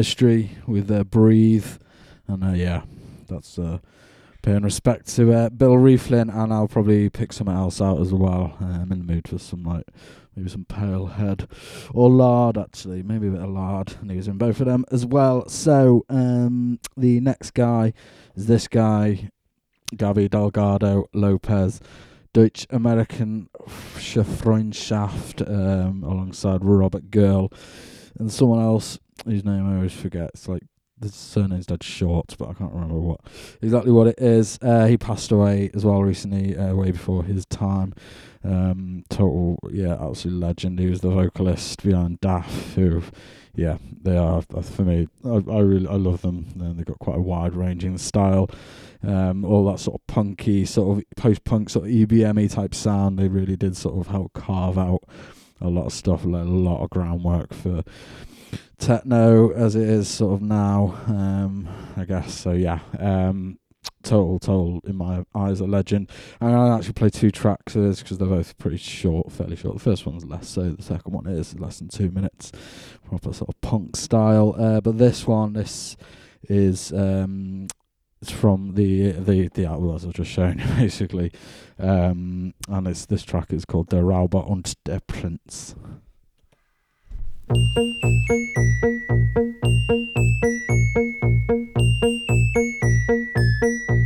Ministry with their Breathe. And uh, yeah, that's uh, paying respect to uh, Bill Rieflin, and I'll probably pick something else out as well. I'm in the mood for some like maybe some Pailhead or lard actually, maybe a bit of lard. And he was in both of them as well. So um, the next guy is this guy, Gabi Delgado López. Deutsch American Freundschaft um, alongside Robert Görl and someone else whose name I always forget. It's like the surname's dead short, but I can't remember what exactly what it is. Uh, he passed away as well recently, uh, way before his time. Um, total, yeah, absolute legend. He was the vocalist behind DAF, who, yeah, they are uh, for me. I, I really, I love them. And they've got quite a wide-ranging style. Um, all that sort of punky, sort of post-punk, sort of EBM type sound. They really did sort of help carve out a lot of stuff, a lot of groundwork for techno as it is sort of now. Um, I guess so. Yeah. Um, total, total in my eyes a legend. And I actually play two tracks of this because they're both pretty short, fairly short. The first one's less so. The second one is less than two minutes, proper sort of punk style. Uh, but this one, this is um, it's from the the the album as I've just shown you, basically. Um, and it's this track is called Der Rauber und der Prinz. Thank you.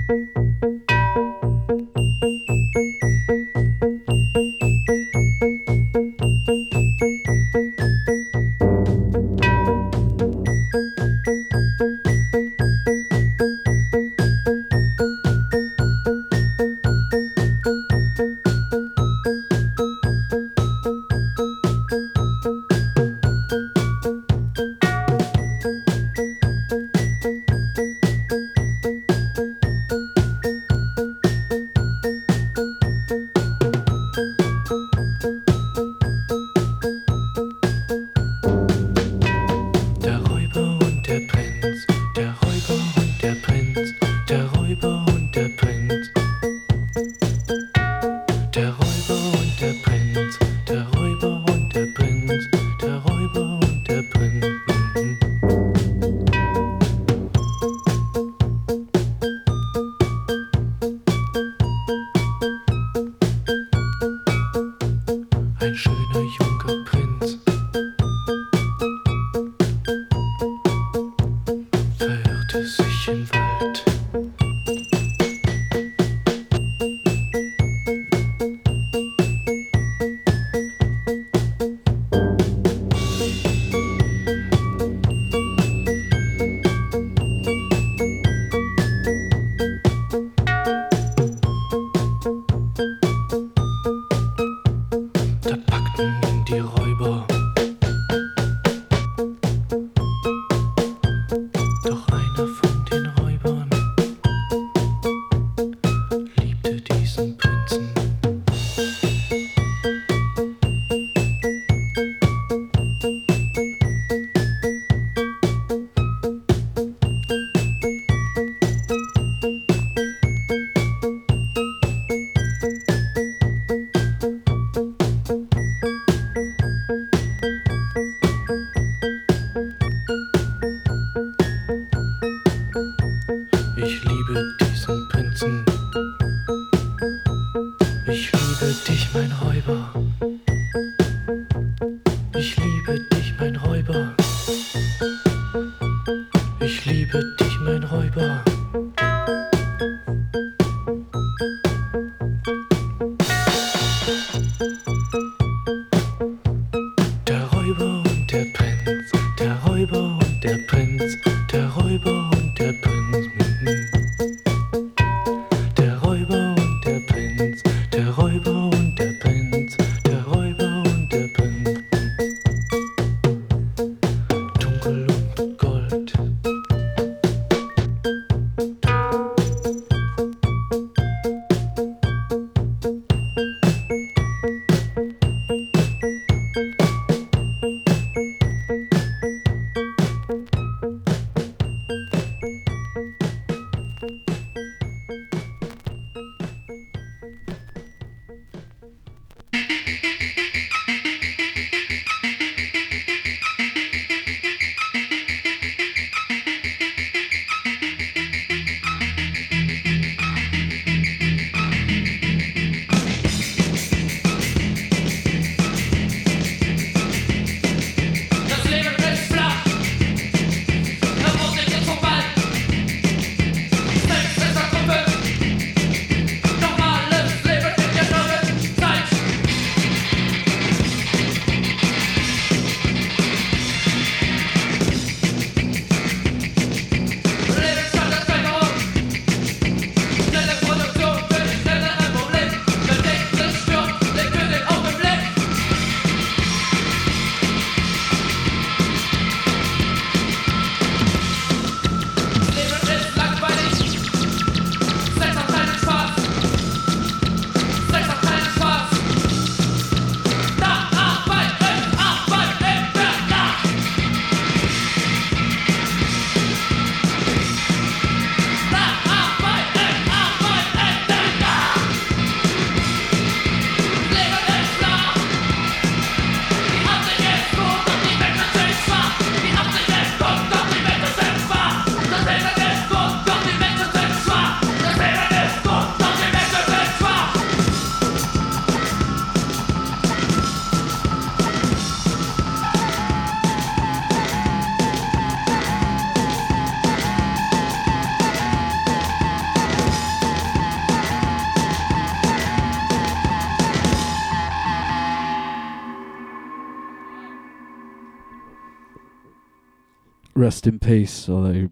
Rest in peace, although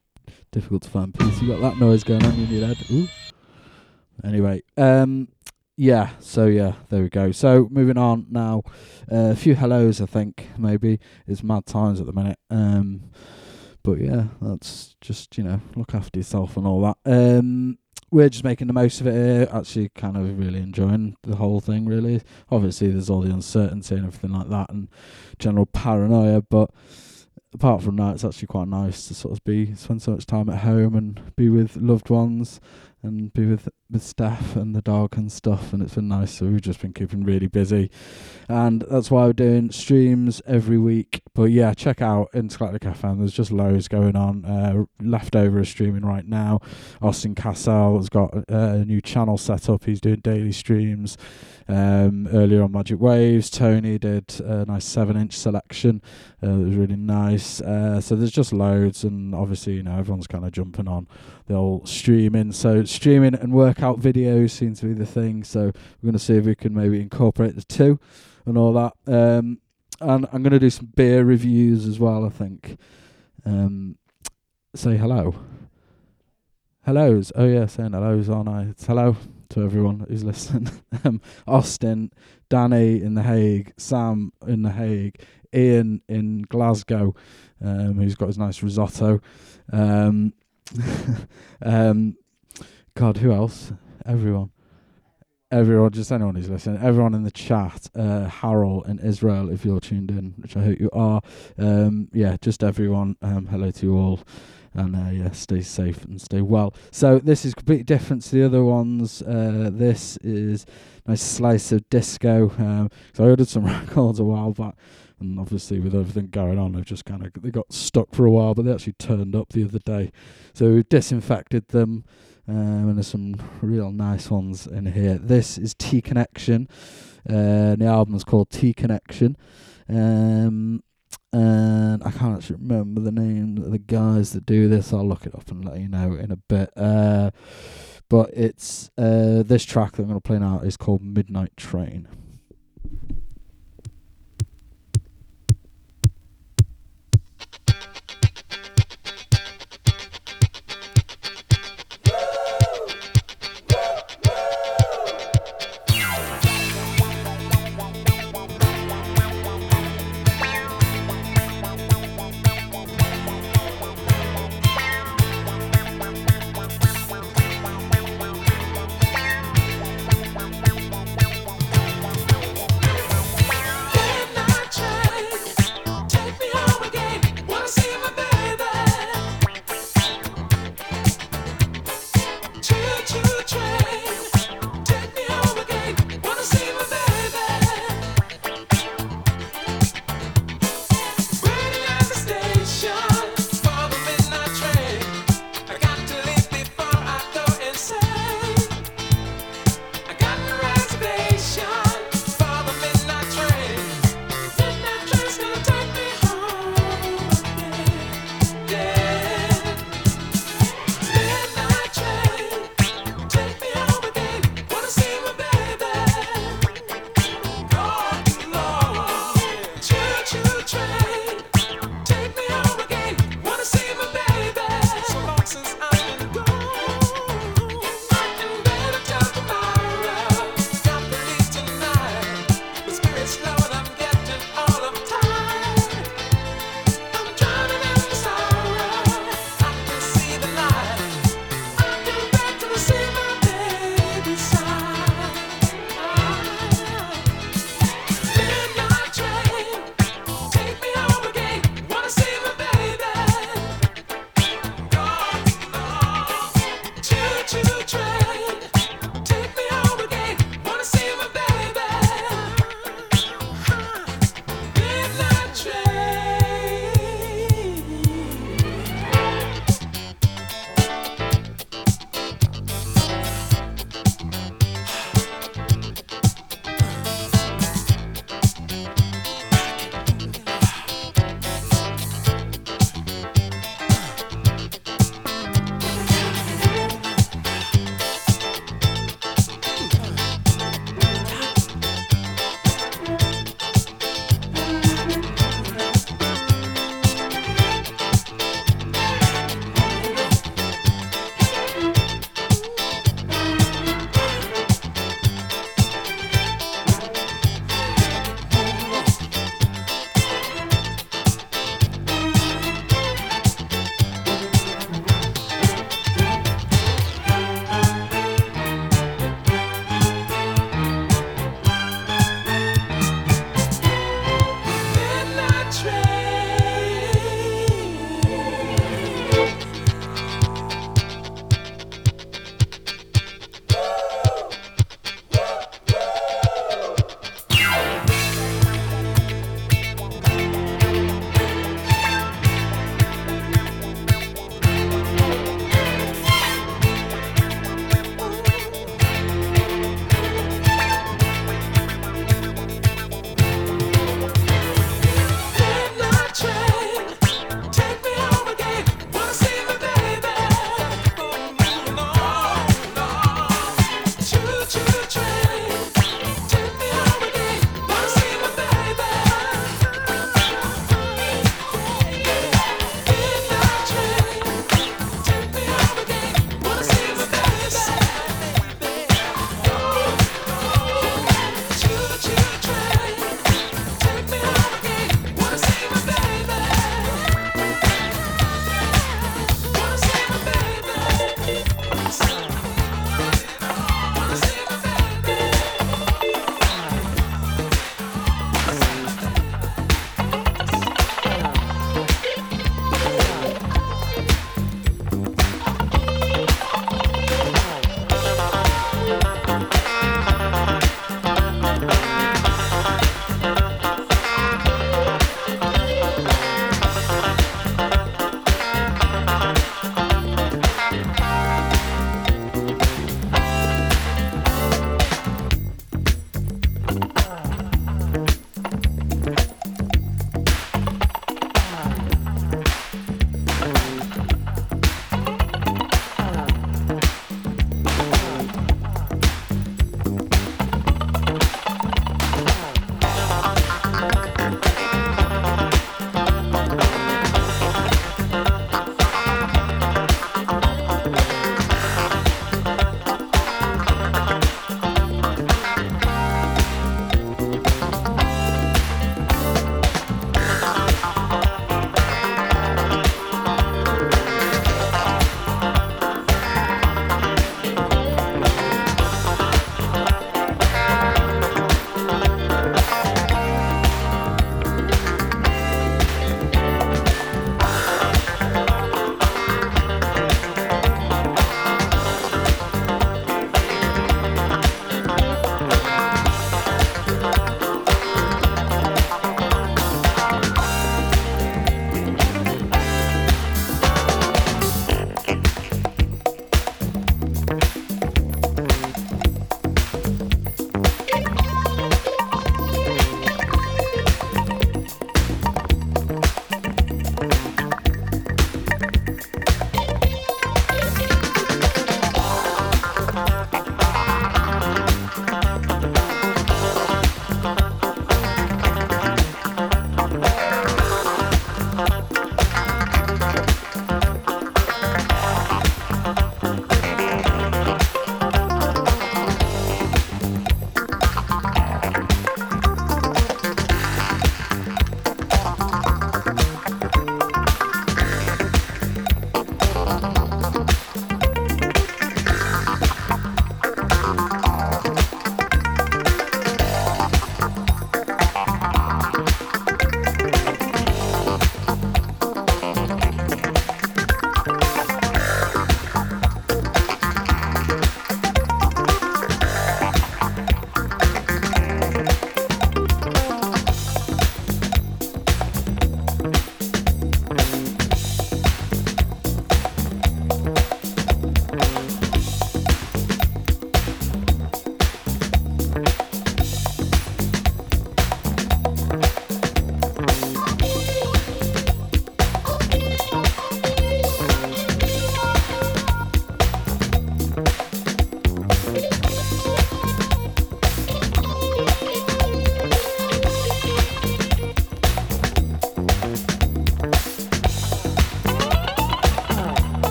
difficult to find peace. You got that noise going on in your head. Ooh. Anyway, um, yeah, so yeah, there we go. So moving on now, uh, a few hellos, I think maybe it's mad times at the minute. Um, but yeah, that's just you know look after yourself and all that. Um, we're just making the most of it here. Actually, kind of really enjoying the whole thing. Really, obviously, there's all the uncertainty and everything like that, and general paranoia, but apart from that, it's actually quite nice to sort of be spend so much time at home and be with loved ones and be with with Steph and the dog and stuff, and it's been nice. So we've just been keeping really busy, and that's why we're doing streams every week. But yeah, check out Intergalactic FM. There's just loads going on. Uh, Leftover is streaming right now. Austin Cassell has got a, a new channel set up. He's doing daily streams. Um, earlier on Magic Waves, Tony did a nice seven-inch selection. Uh, it was really nice. Uh, so there's just loads, and obviously you know everyone's kind of jumping on the old streaming. So streaming and workout videos seem to be the thing. So we're going to see if we can maybe incorporate the two and all that. Um, and I'm going to do some beer reviews as well. I think. Um, say hello. Hellos. Oh yeah, saying hellos, aren't I? It's hello to everyone who's listening. um, Austin, Danny in The Hague, Sam in The Hague, Ian in Glasgow, um, who's got his nice risotto. Um, um, God, who else? Everyone. Everyone, just anyone who's listening, everyone in the chat, uh, Harold and Israel, if you're tuned in, which I hope you are. Um, yeah, just everyone. Um, hello to you all and uh, yeah, stay safe and stay well. So this is completely different to the other ones. Uh, this is a nice slice of disco. Um, so I ordered some records a while back, and obviously with everything going on, they've just kind of they got stuck for a while, but they actually turned up the other day. So we've disinfected them. Um, and there's some real nice ones in here. This is T Connection. Uh, the album is called T Connection. Um, and I can't actually remember the name of the guys that do this. I'll look it up and let you know in a bit. Uh, but it's uh, this track that I'm going to play now is called Midnight Train.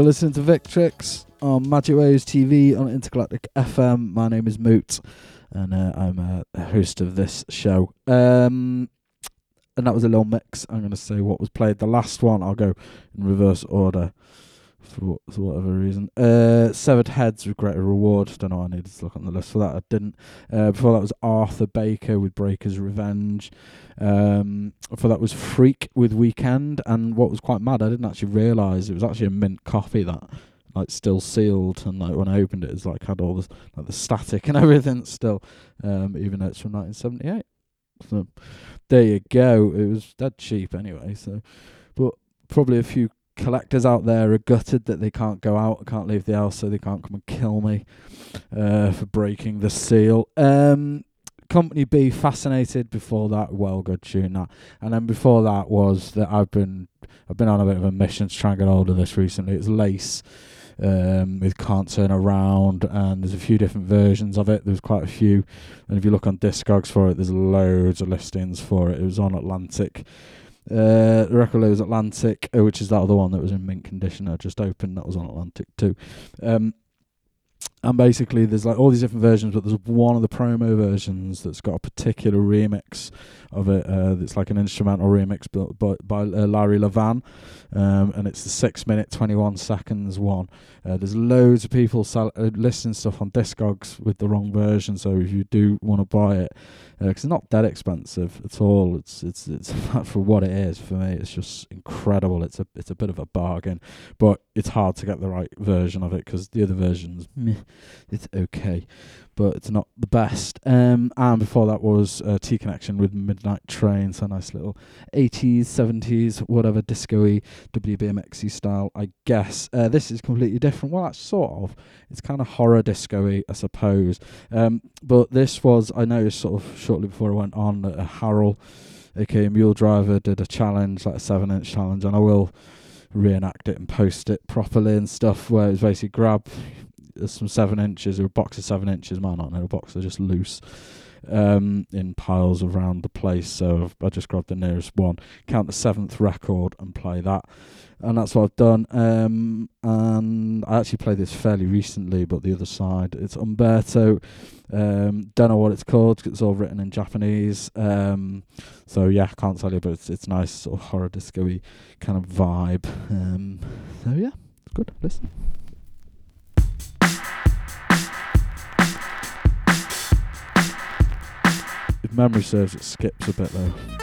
You're listening to Victrix on Magic Waves TV on Intergalactic FM. My name is Moot, and uh, I'm uh, a host of this show. Um, and that was a little mix. I'm going to say what was played. The last one, I'll go in reverse order for, whatever reason. Uh, Severed Heads with Greater Reward. Don't know. I needed to look on the list for that. I didn't. Uh, before that was Arthur Baker with Breaker's Revenge. Um, for that was Phreek with Weekend, and what was quite mad, I didn't actually realise it was actually a mint copy that like still sealed, and like when I opened it, it's like had all this like the static and everything still, um, even though it's from 1978. So there you go. It was dead cheap anyway. So, but probably a few collectors out there are gutted that they can't go out, can't leave the house, so they can't come and kill me uh, for breaking the seal. Um, Company B, Fascinated. Before that, well, good tune that. And then before that was that I've been I've been on a bit of a mission to try and get hold of this recently. It's Lace um, with Can't Turn Around, and there's a few different versions of it. There's quite a few, and if you look on Discogs for it, there's loads of listings for it. It was on Atlantic. Uh, the record label was Atlantic, uh, which is that other one that was in mint condition. I just opened. That was on Atlantic too. Um, and basically there's like all these different versions but there's one of the promo versions that's got a particular remix of it uh, that's like an instrumental remix by, by uh, larry levan um, and it's the 6 minute 21 seconds one uh, there's loads of people sell, uh, listing stuff on discogs with the wrong version so if you do want to buy it because it's not that expensive at all. It's it's it's for what it is for me. It's just incredible. It's a it's a bit of a bargain, but it's hard to get the right version of it because the other versions, meh, it's okay but it's not the best. Um, and before that was uh, T Connection with Midnight Train, so nice little 80s, 70s, whatever disco-y, WBMXy style, I guess. Uh, this is completely different. Well, that's sort of. It's kind of horror disco-y, I suppose. Um, but this was, I noticed sort of shortly before I went on, uh, Harrell, aka Mule Driver, did a challenge, like a seven-inch challenge, and I will reenact it and post it properly and stuff where it's basically grab some seven inches or a box of seven inches. Man, not know, a box are just loose um, in piles around the place. So I just grabbed the nearest one, count the seventh record, and play that. And that's what I've done. Um, and I actually played this fairly recently, but the other side, it's Umberto. Um, don't know what it's called. It's all written in Japanese. Um, so yeah, can't tell you, but it's it's nice sort of horror disco kind of vibe. Um, so yeah, it's good. Listen. Memory serves, it skips a bit though.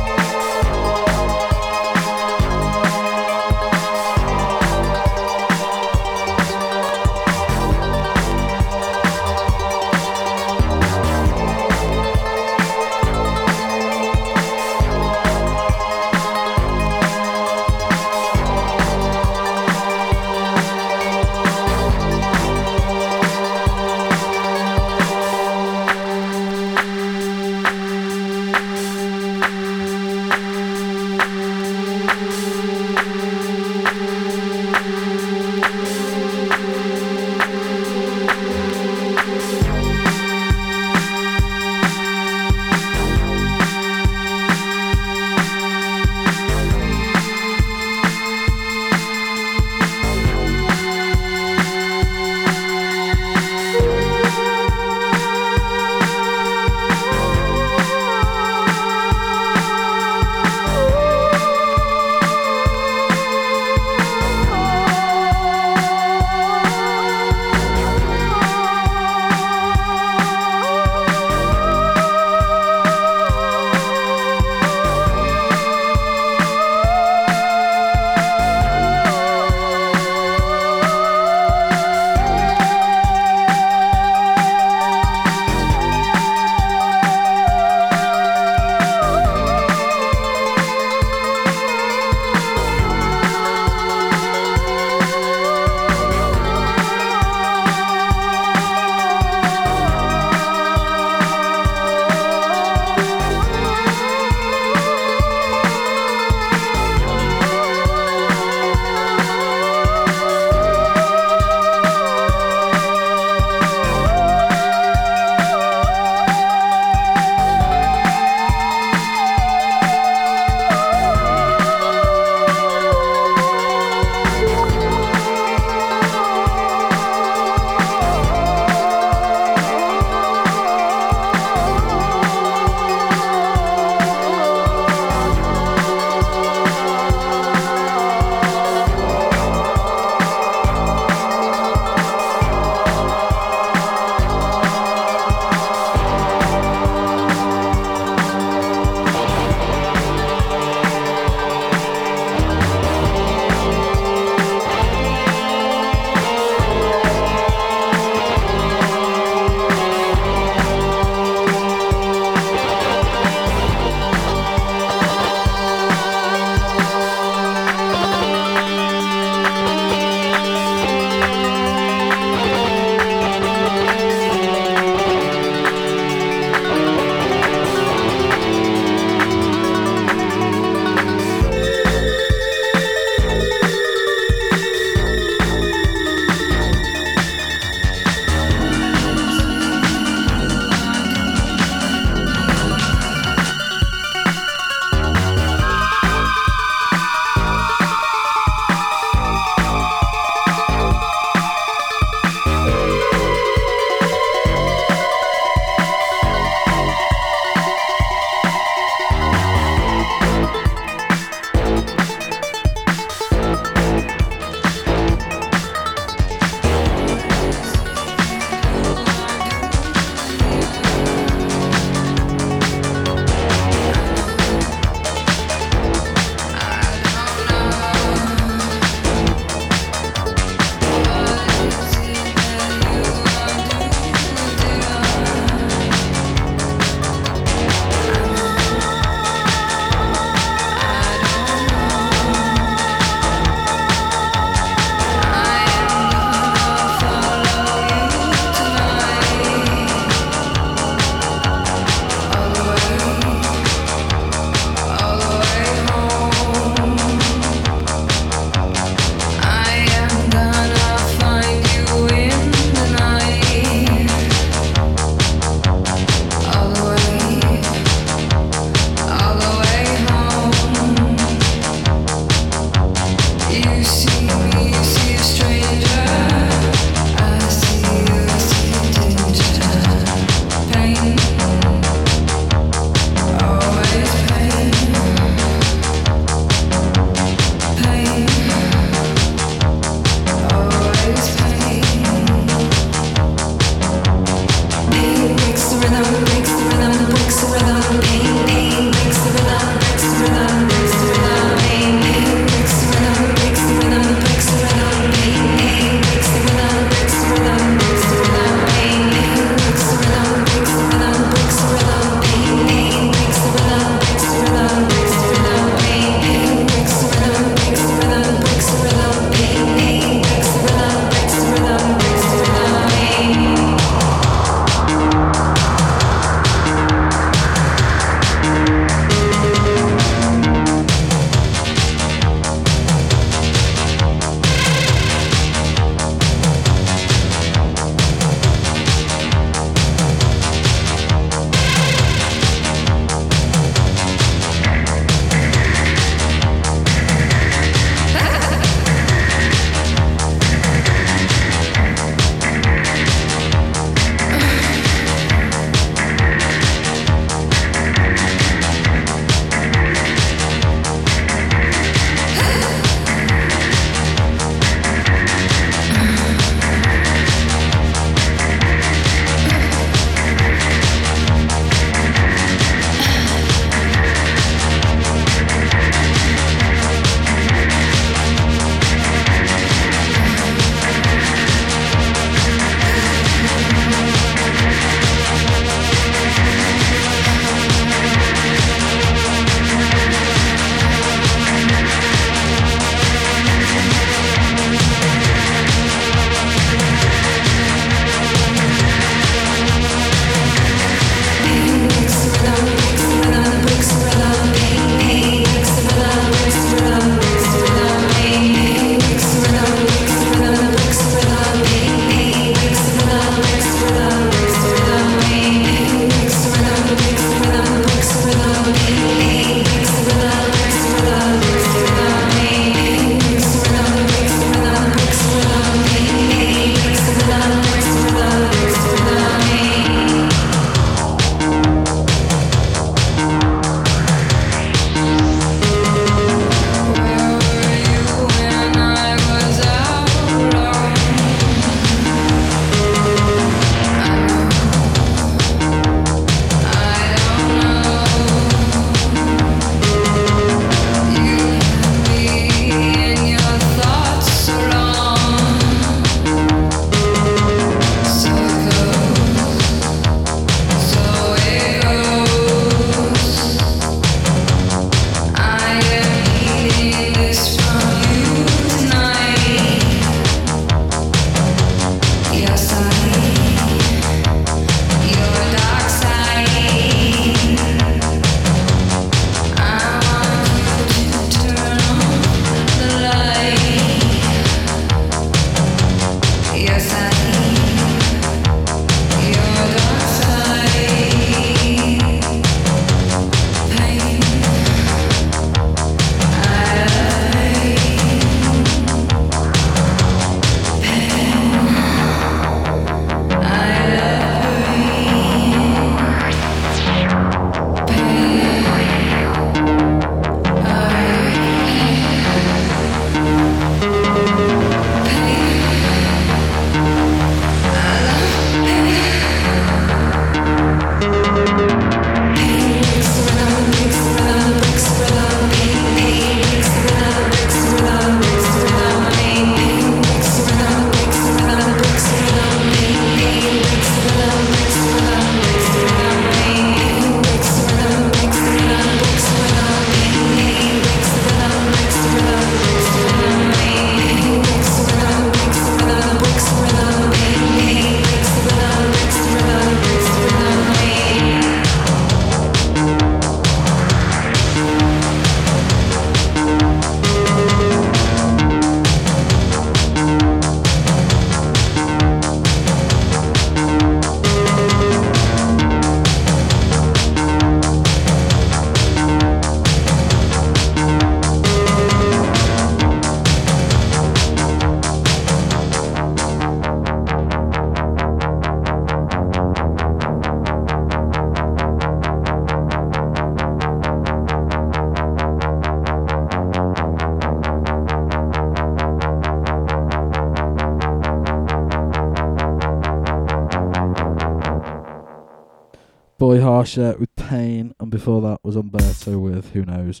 With Pain, and before that was Umberto with Who Knows.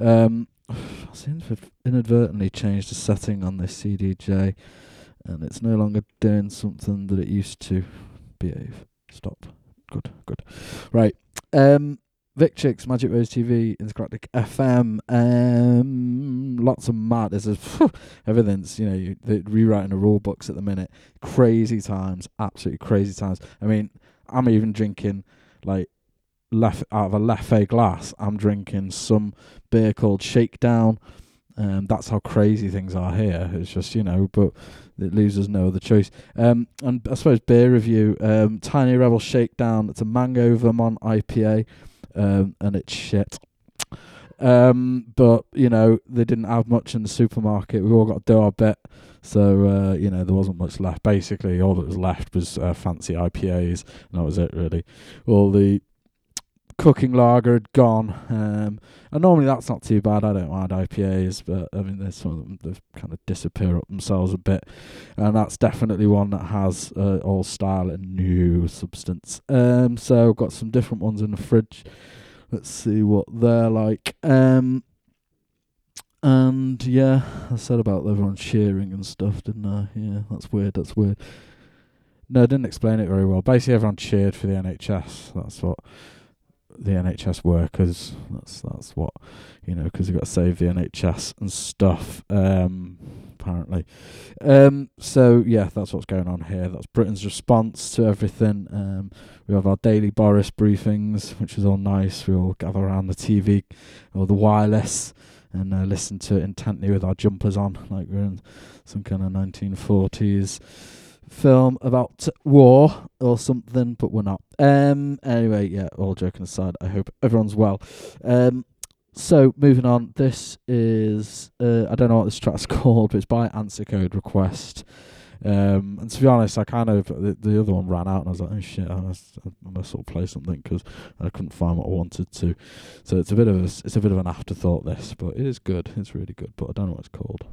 Um, I seem to have inadvertently changed the setting on this CDJ, and it's no longer doing something that it used to. Behave. Stop. Good, good. Right. Um, Victrix, Magic Rose TV, Intergalactic FM, um, lots of mad. There's a, everything's you know you, they're rewriting the rule books at the minute. Crazy times, absolutely crazy times. I mean, I'm even drinking like left out of a Leffe glass. I'm drinking some beer called Shakedown. Um, that's how crazy things are here. It's just you know, but it leaves us no other choice. Um, and I suppose beer review. Um, Tiny Rebel Shakedown. It's a mango Vermont IPA um, and it's shit. Um, but you know they didn't have much in the supermarket. We all got to do our bit, so uh, you know there wasn't much left. Basically, all that was left was uh, fancy IPAs, and that was it really. All the cooking lager had gone, um, and normally that's not too bad. I don't mind IPAs, but I mean there's some of them they've kind of disappear up themselves a bit, and that's definitely one that has uh, all style and new substance. Um, so got some different ones in the fridge. Let's see what they're like. Um, and yeah, I said about everyone cheering and stuff, didn't I? Yeah, that's weird. That's weird. No, I didn't explain it very well. Basically, everyone cheered for the NHS. That's what the NHS workers. That's that's what you know because you've got to save the NHS and stuff. Um, apparently, um, so yeah, that's what's going on here. That's Britain's response to everything. Um, we have our daily Boris briefings, which is all nice. We all gather around the TV or the wireless and uh, listen to it intently with our jumpers on, like we're in some kind of 1940s film about war or something, but we're not. Um. Anyway, yeah. All joking aside, I hope everyone's well. Um. So moving on, this is uh, I don't know what this track's called, but it's by Answer Code Request. Um, and to be honest, I kind of the, the other one ran out, and I was like, oh shit, I must, I must sort of play something because I couldn't find what I wanted to. So it's a bit of a, it's a bit of an afterthought this, but it is good. It's really good, but I don't know what it's called.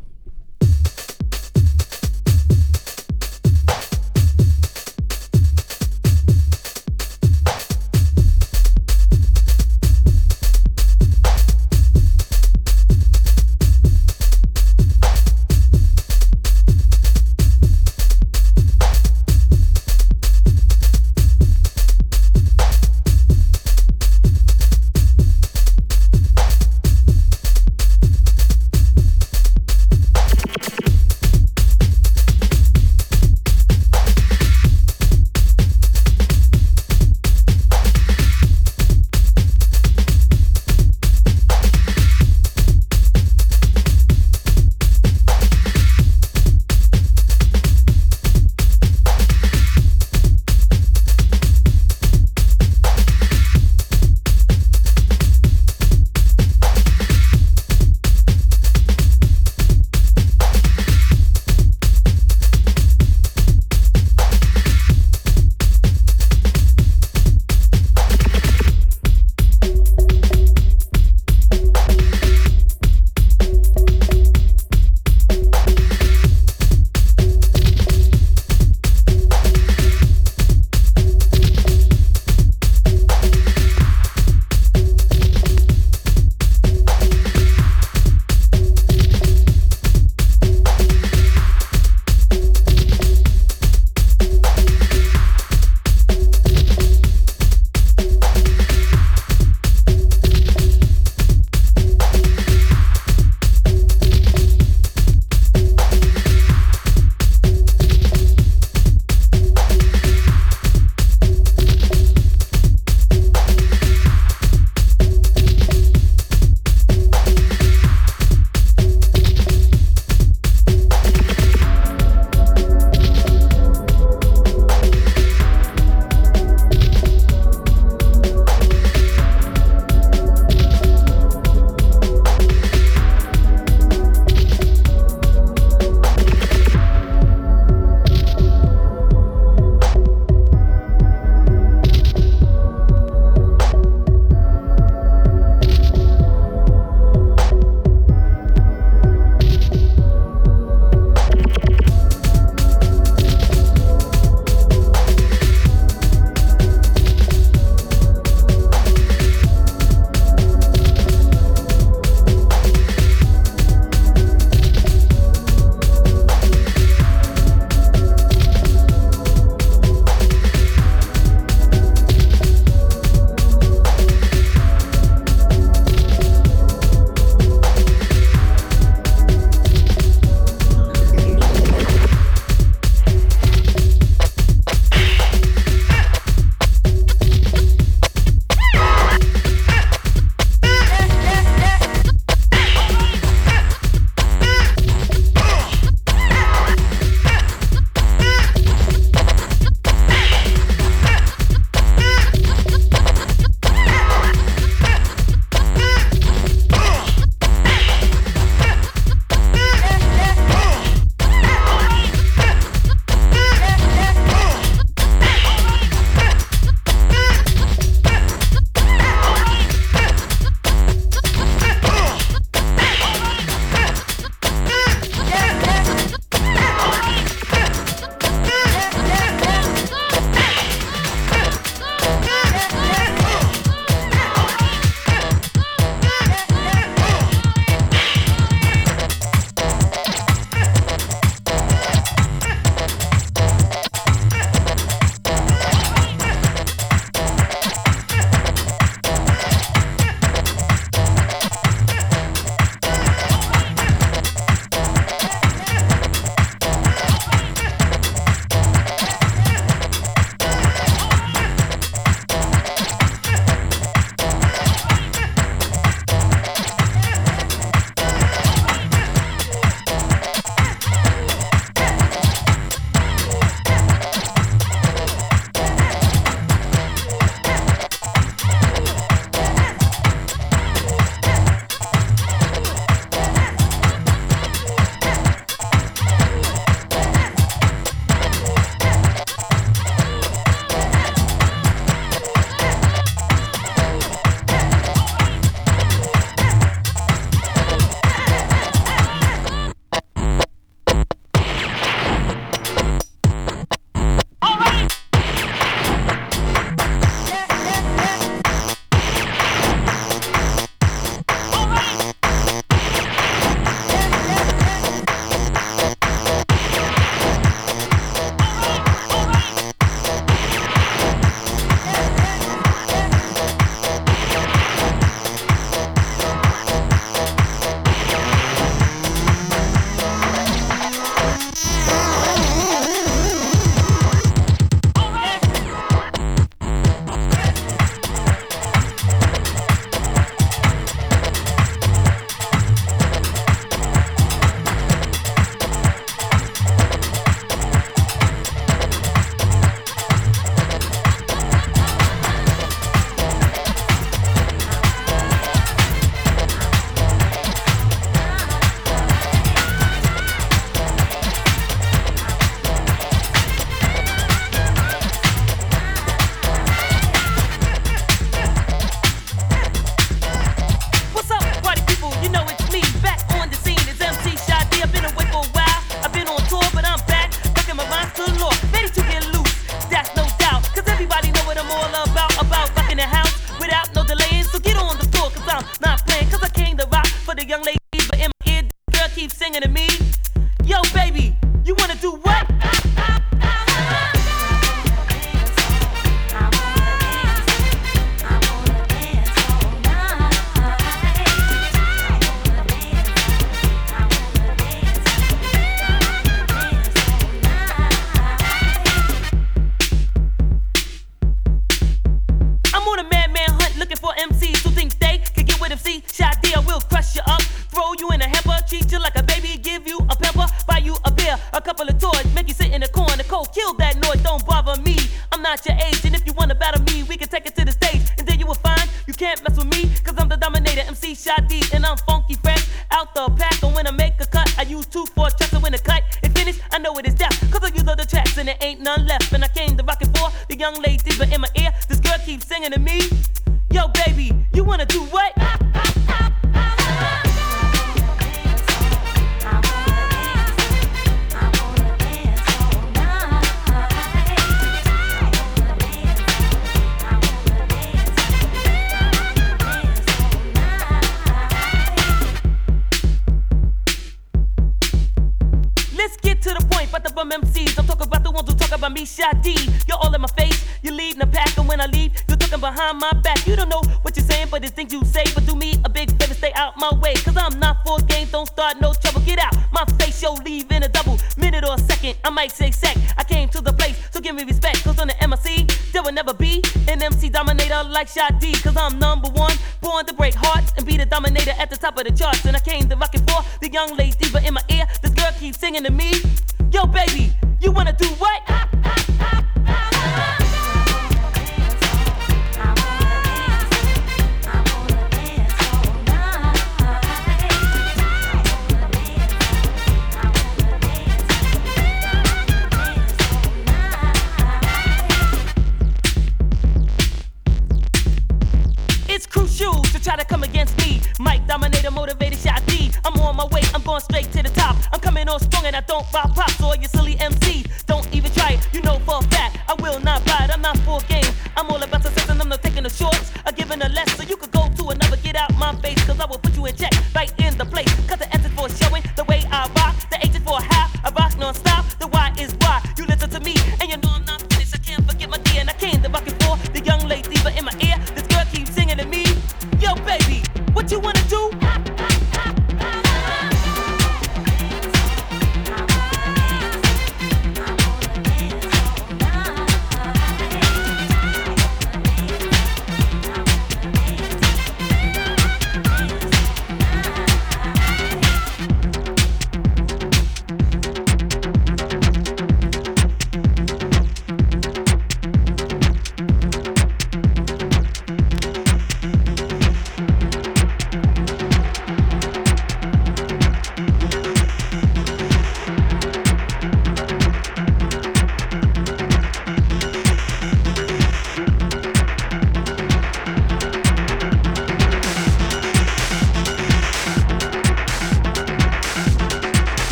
D, and I'm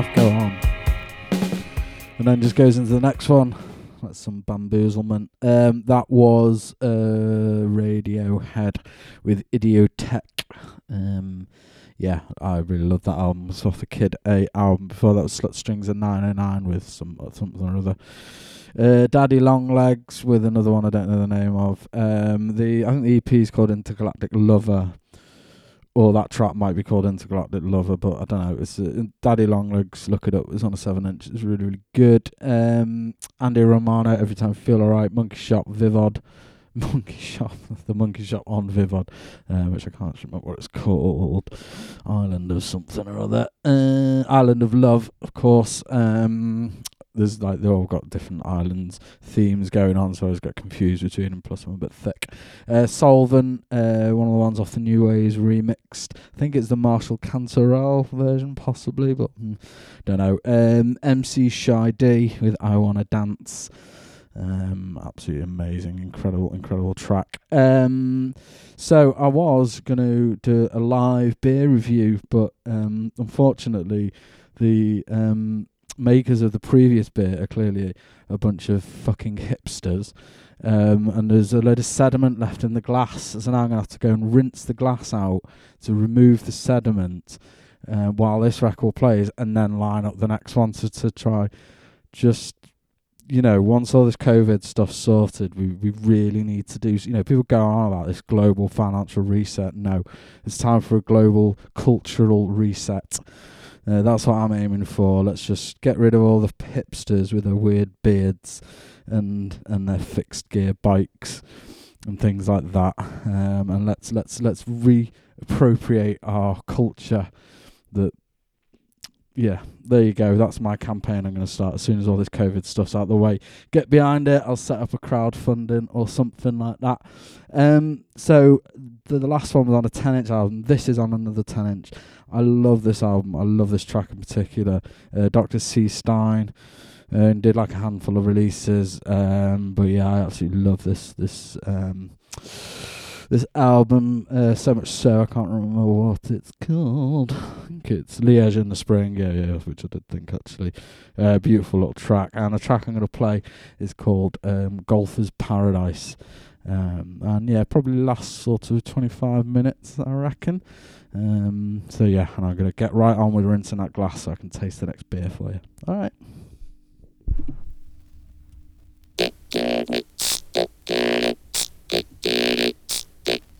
If go on. And then just goes into the next one. That's some bamboozlement. Um, that was uh, Radiohead with Idioteque. Um, yeah, I really love that album. It's off the Kid A album. Before that was Sluts'n'Strings and 909 with some something or other. Uh, Daddy Longlegs with another one I don't know the name of. Um, the I think the EP is called Intergalactic Lover or that track might be called Intergalactic Lover, but I don't know. It's uh, Daddy Longlegs. Look it up. It's on a seven inch. It's really really good. Um, Andy Romano. Every time feel alright. Monkey Shop. Vivod. Monkey Shop. the Monkey Shop on Vivod, uh, which I can't remember what it's called. Island of something or other. Uh, Island of Love, of course. Um, there's like they've all got different islands themes going on, so I always get confused between them. Plus, I'm a bit thick. Uh, Solvent, uh, one of the ones off the New Ways remixed. I think it's the Marshall Cantarell version, possibly, but mm, don't know. Um, MC Shy D with I Wanna Dance. Um, absolutely amazing, incredible, incredible track. Um, so I was gonna do a live beer review, but um, unfortunately, the um makers of the previous beer are clearly a, bunch of fucking hipsters. Um, and there's a load of sediment left in the glass, so now I'm gonna have to go and rinse the glass out to remove the sediment uh, while this record plays, and then line up the next one to to try. Just you know, once all this COVID stuff sorted, we we really need to do. You know, people go on about this global financial reset. No, it's time for a global cultural reset. Uh, that's what I'm aiming for. Let's just get rid of all the hipsters with their weird beards and and their fixed gear bikes and things like that. Um, and let's let's let's reappropriate our culture. That yeah, there you go. That's my campaign. I'm going to start as soon as all this COVID stuff's out of the way. Get behind it. I'll set up a crowdfunding or something like that. Um, so the, the last one was on a 10 inch album. This is on another 10 inch. I love this album. I love this track in particular. Uh, Dr. C. Stein uh, and did like a handful of releases. Um, but yeah, I absolutely love this this um, this album. Uh, so much so I can't remember what it's called. I think it's Liège in the Spring. Yeah, yeah, which I did think actually. Uh, beautiful little track, and the track I'm going to play is called um, "Golfer's Paradise." Um, and yeah, probably lasts sort of 25 minutes, I reckon. Um, so yeah, and I'm gonna get right on with rinsing that glass so I can taste the next beer for you. All right. Get, it, get, it, get it.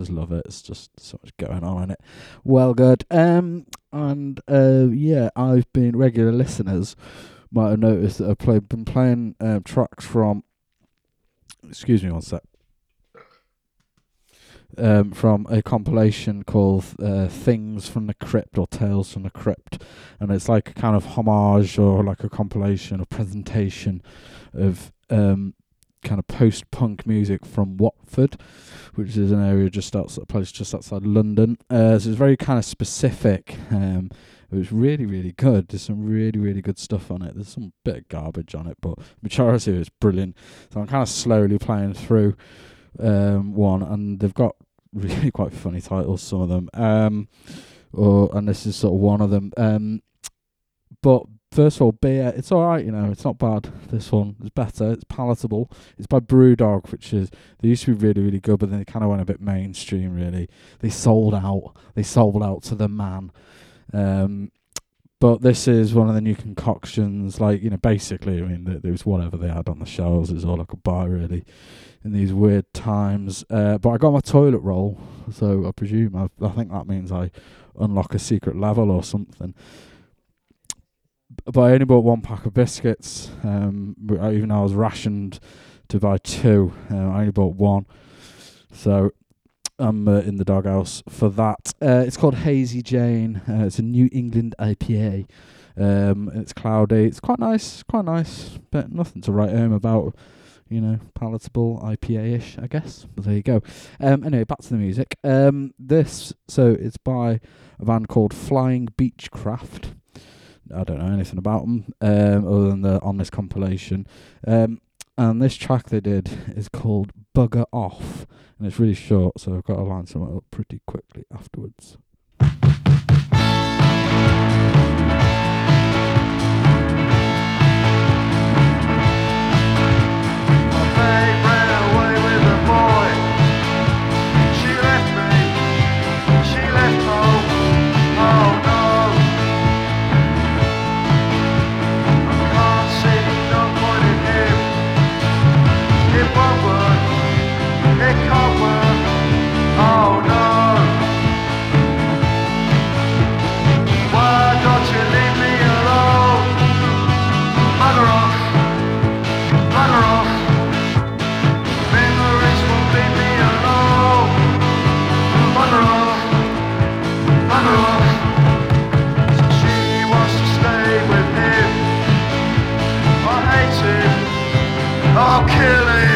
Just love it. It's just so much going on in it. Well, good. Um, and uh, yeah, I've been regular listeners might have noticed that I've played, been playing um, tracks from. Excuse me one sec. Um, from a compilation called uh, "Things from the Crypt" or "Tales from the Crypt," and it's like a kind of homage or like a compilation or presentation of um, kind of post-punk music from Watford, which is an area just outside, a place just outside London. Uh, so it's very kind of specific. Um, it was really, really good. There's some really, really good stuff on it. There's some bit of garbage on it, but majority of it's brilliant. So I'm kind of slowly playing through um, one, and they've got really quite funny titles. Some of them, um, or and this is sort of one of them. Um, but first of all, beer. It's all right, you know. It's not bad. This one is better. It's palatable. It's by Brewdog, which is they used to be really, really good, but then they kind of went a bit mainstream. Really, they sold out. They sold out to the man. Um, but this is one of the new concoctions. Like you know, basically, I mean, th- there was whatever they had on the shelves. It's all I could buy really in these weird times. Uh, but I got my toilet roll, so I presume I, I think that means I unlock a secret level or something. But I only bought one pack of biscuits. Um, even though I was rationed to buy two, uh, I only bought one. So I'm uh, in the doghouse for that. Uh, it's called Hazy Jane. Uh, it's a New England IPA. Um, it's cloudy. It's quite nice. Quite nice, but nothing to write home about. You know, palatable IPA-ish, I guess. But there you go. Um, anyway, back to the music. Um, this so it's by a band called Flying Beechcraft. I don't know anything about them um, other than the on this compilation. Um, and this track they did is called Bugger Off, and it's really short, so I've got to line some up pretty quickly afterwards. So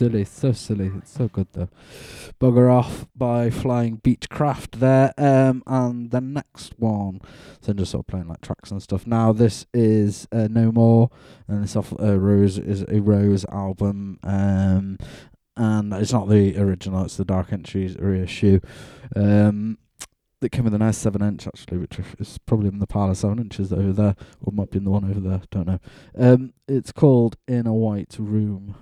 silly, so silly. It's so good though. Bugger Off by Flying Beechcraft there. Um, and the next one, so I'm just sort of playing like tracks and stuff. Now this is uh, No More, and it's off uh, Rose is a Rose album. Um, and it's not the original; it's the Dark Entries reissue. Um, that came with a nice seven inch actually, which is probably in the parlour seven inches over there, or might be in the one over there. Don't know. Um, it's called In a White Room.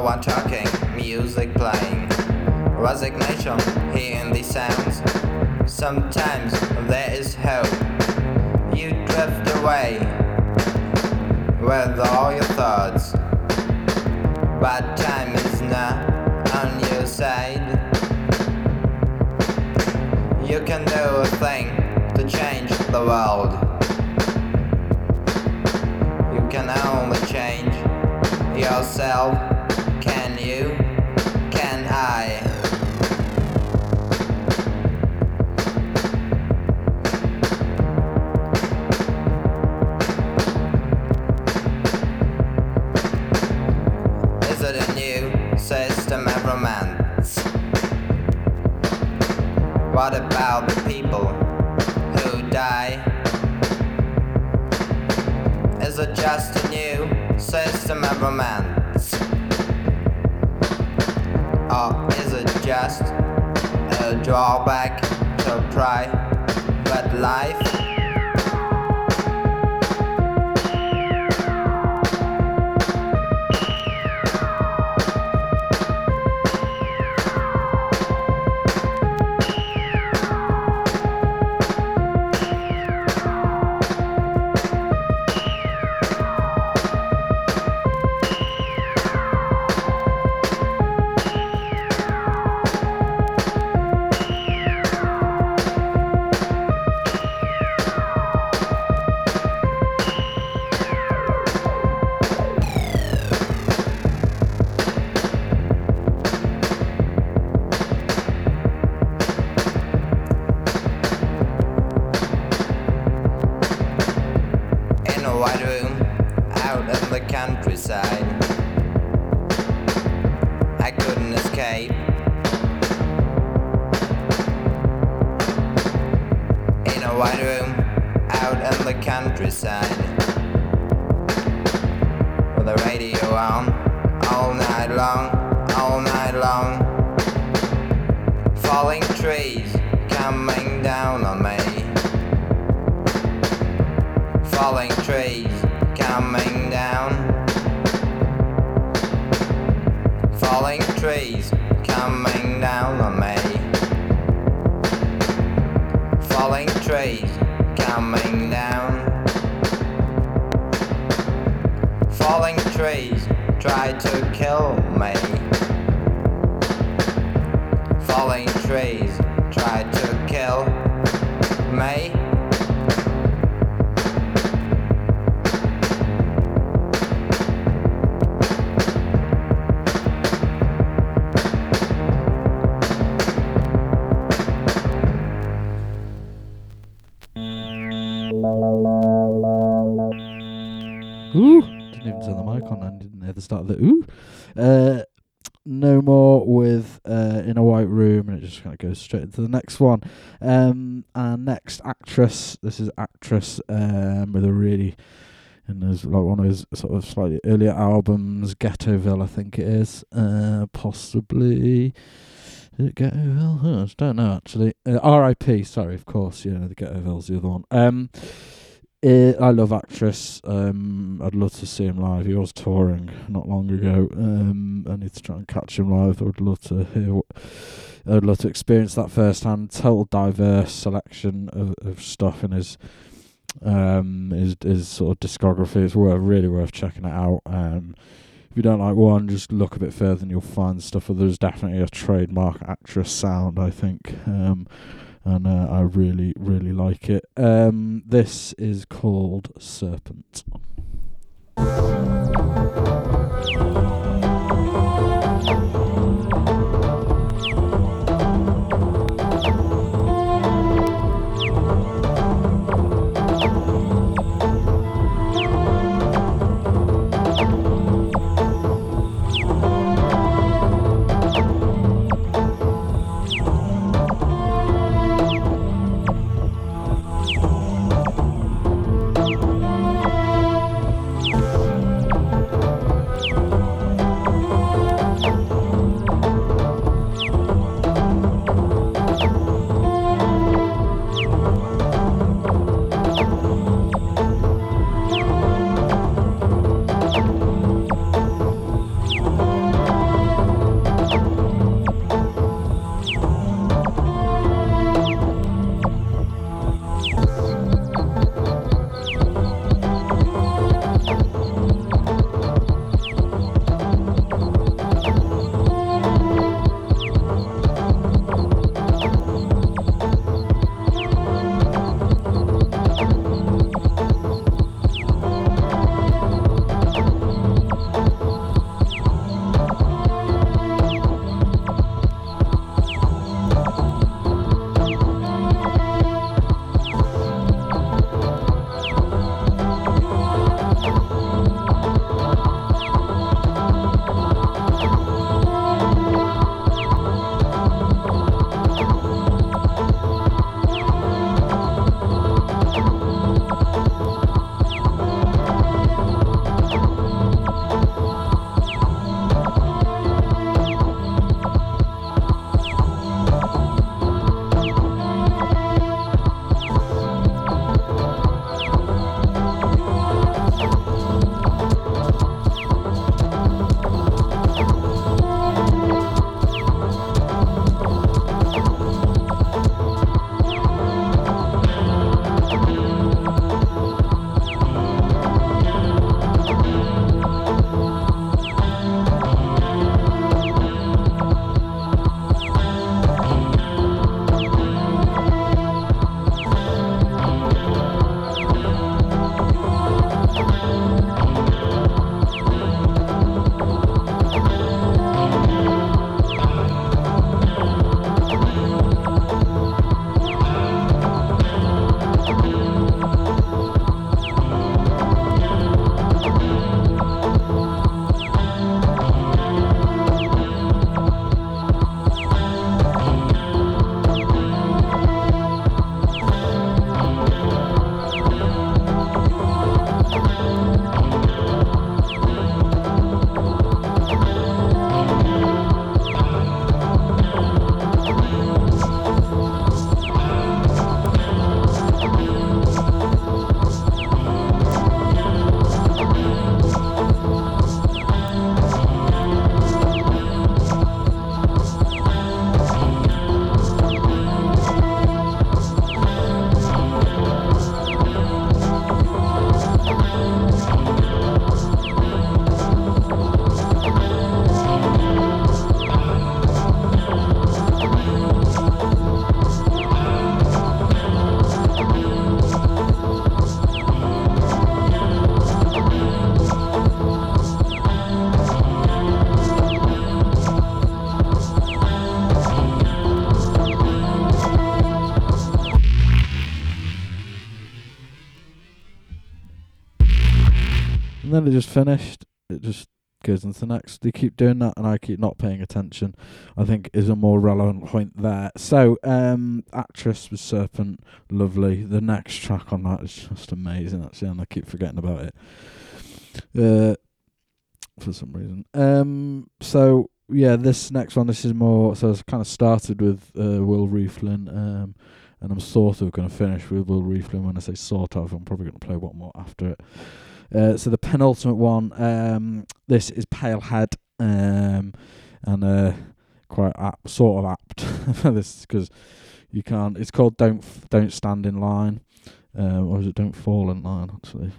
No one talking, music playing. Resignation, hearing these sounds. Sometimes there is hope. You drift away with all your thoughts. But time is not on your side. You can do a thing to change the world. You can only change yourself. Can you? Can I? Is it a new system of romance? What about the people who die? Is it just a new system of romance? Just a drawback to try, but life? The countryside. I couldn't escape. In a white room out in the countryside. With the radio on all night long, all night long. Falling trees coming down on me falling trees coming down on me. Falling trees coming down. Falling trees try to kill me. Falling trees try to kill me. Goes straight into the next one. Um, next actress, this is actress um, with a really, and there's like one of his sort of slightly earlier albums, Ghettoville, I think it is, uh, possibly. Is it Ghettoville? I don't know actually. Uh, R.I.P. Sorry, of course. Yeah, the Ghettoville's the other one. Um, uh, I love actress. Um, I'd love to see him live. He was touring not long ago. Um, I need to try and catch him live. I would love to hear. What, I'd love to experience that firsthand. Total diverse selection of, of stuff in his um his his sort of discography. It's worth really worth checking it out. Um, if you don't like one, just look a bit further and you'll find stuff. There's definitely a trademark actress sound. I think. Um, and uh, I really, really like it. Um, this is called Serpent. Just finished. It just goes into the next. They keep doing that, and I keep not paying attention. I think is a more relevant point there. So, um, actress was Serpent, lovely. The next track on that is just amazing, actually, and I keep forgetting about it. Uh, for some reason. Um, so yeah, this next one, this is more. So it's kind of started with uh, Will Rieflin, um, and I'm sort of going to finish with Will Rieflin. When I say sort of, I'm probably going to play one more after it. Uh, so the penultimate one, um, this is Pailhead, um, and uh, quite apt, sort of apt for this because you can't. It's called "Don't F- Don't Stand in Line," um, or is it "Don't Fall in Line"? Actually,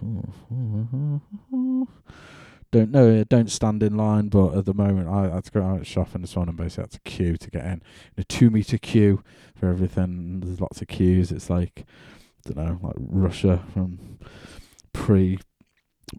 don't know. Don't stand in line. But at the moment, I, had to go out shopping this morning. Basically, had to queue to get in. A two meter queue for everything. There's lots of queues. It's like don't know, like Russia from pre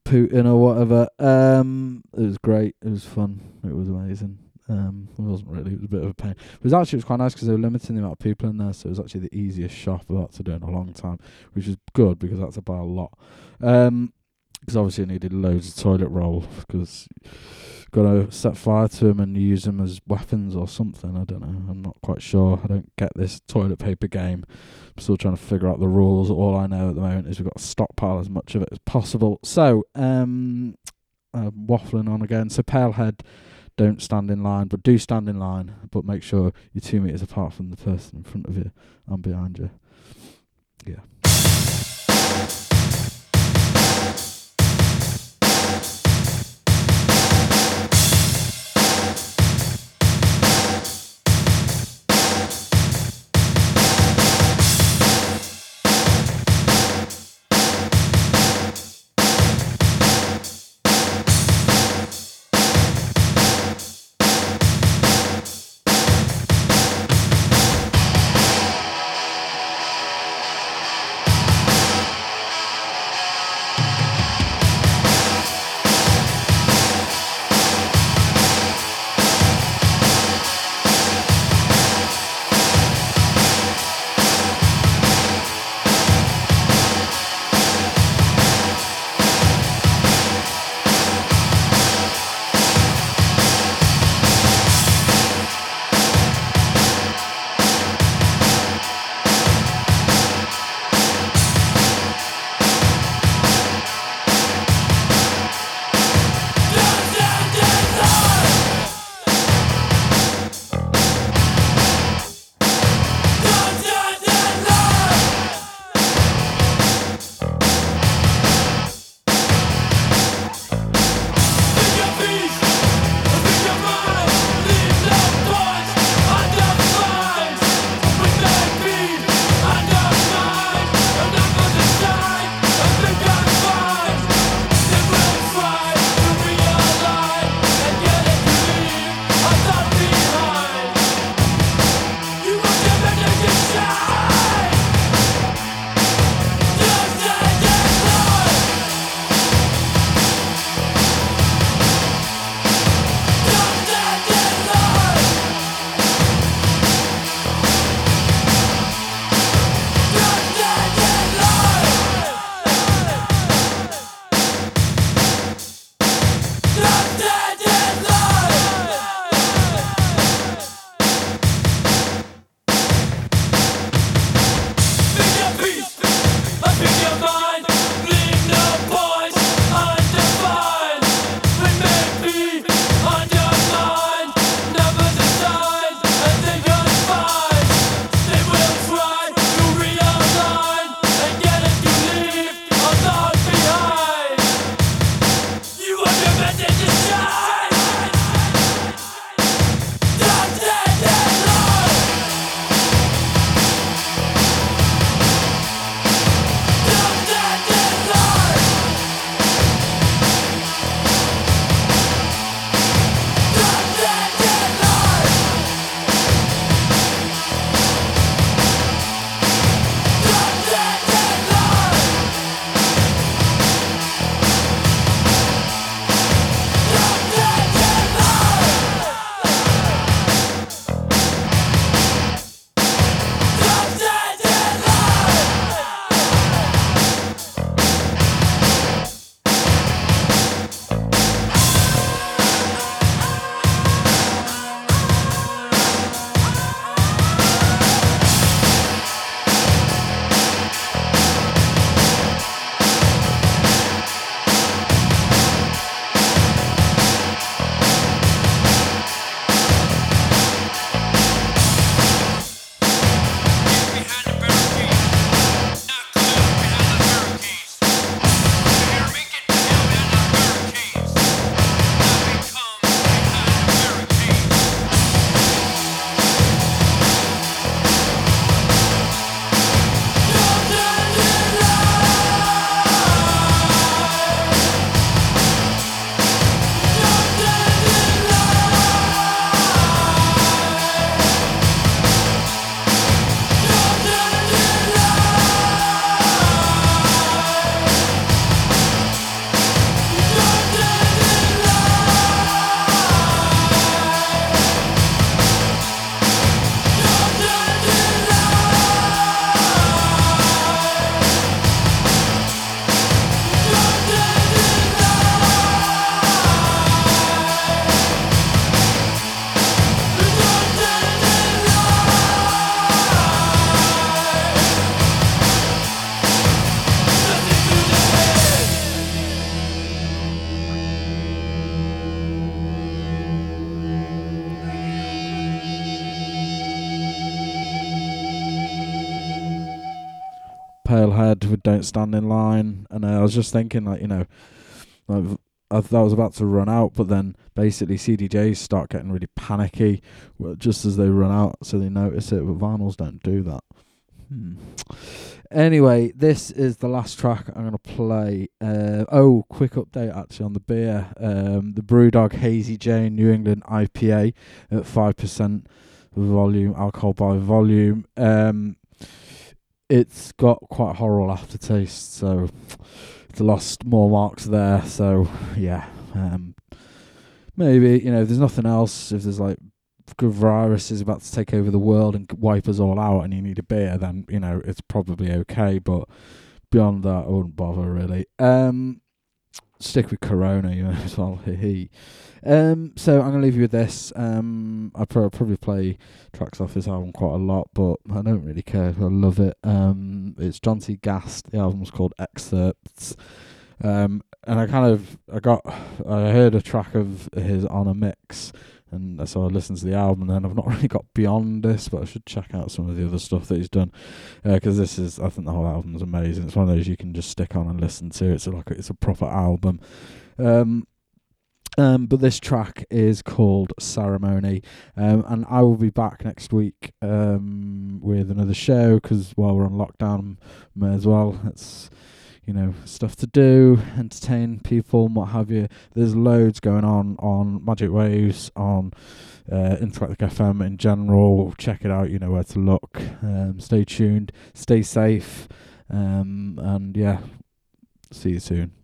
Putin or whatever. Um, it was great. It was fun. It was amazing. Um, it wasn't really. It was a bit of a pain. It was actually it was quite nice because they were limiting the amount of people in there, so it was actually the easiest shop I've had to do in a long time, which is good because that's about a lot. Um, because obviously I needed loads of toilet roll because got to set fire to them and use them as weapons or something. I don't know. I'm not quite sure. I don't get this toilet paper game. I'm still trying to figure out the rules. All I know at the moment is we've got to stockpile as much of it as possible. So, um, uh, waffling on again. So, Pailhead, don't stand in line, but do stand in line, but make sure you're two meters apart from the person in front of you and behind you. Yeah. Head with Don't Stand in Line, and uh, I was just thinking, like you know, like I I was about to run out, but then basically CDJs start getting really panicky just as they run out, so they notice it. But vinyls don't do that. Hmm. Anyway, this is the last track I'm gonna play. Uh, oh, quick update actually on the beer. Um, the BrewDog Hazy Jane New England IPA at five percent volume alcohol by volume. Um, it's got quite a horrible aftertaste, so it's lost more marks there. So yeah, um, maybe you know if there's nothing else, if there's like virus is about to take over the world and wipe us all out, and you need a beer, then you know it's probably okay. But beyond that, I wouldn't bother really. Um, stick with Corona, you know, as well. Um, so I'm gonna leave you with this. Um, I pro- probably play tracks off this album quite a lot, but I don't really care. I love it. Um, it's John T. Gast. The album's called Excerpts. Um, and I kind of I got I heard a track of his on a mix and so I listened to the album. And then I've not really got beyond this, but I should check out some of the other stuff that he's done because uh, this is I think the whole album is amazing. It's one of those you can just stick on and listen to. It's like a, it's a proper album. Um, um, but this track is called Ceremony, um, and I will be back next week um, with another show because while we're on lockdown, may as well. It's you know, stuff to do, entertain people and what have you. There's loads going on on Magic Waves, on uh, Intergalactic FM in general. Check it out, you know where to look. Um, stay tuned, stay safe, um, and yeah, see you soon.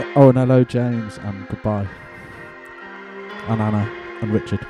Oh, and hello, James, and goodbye. And Anna, and Richard.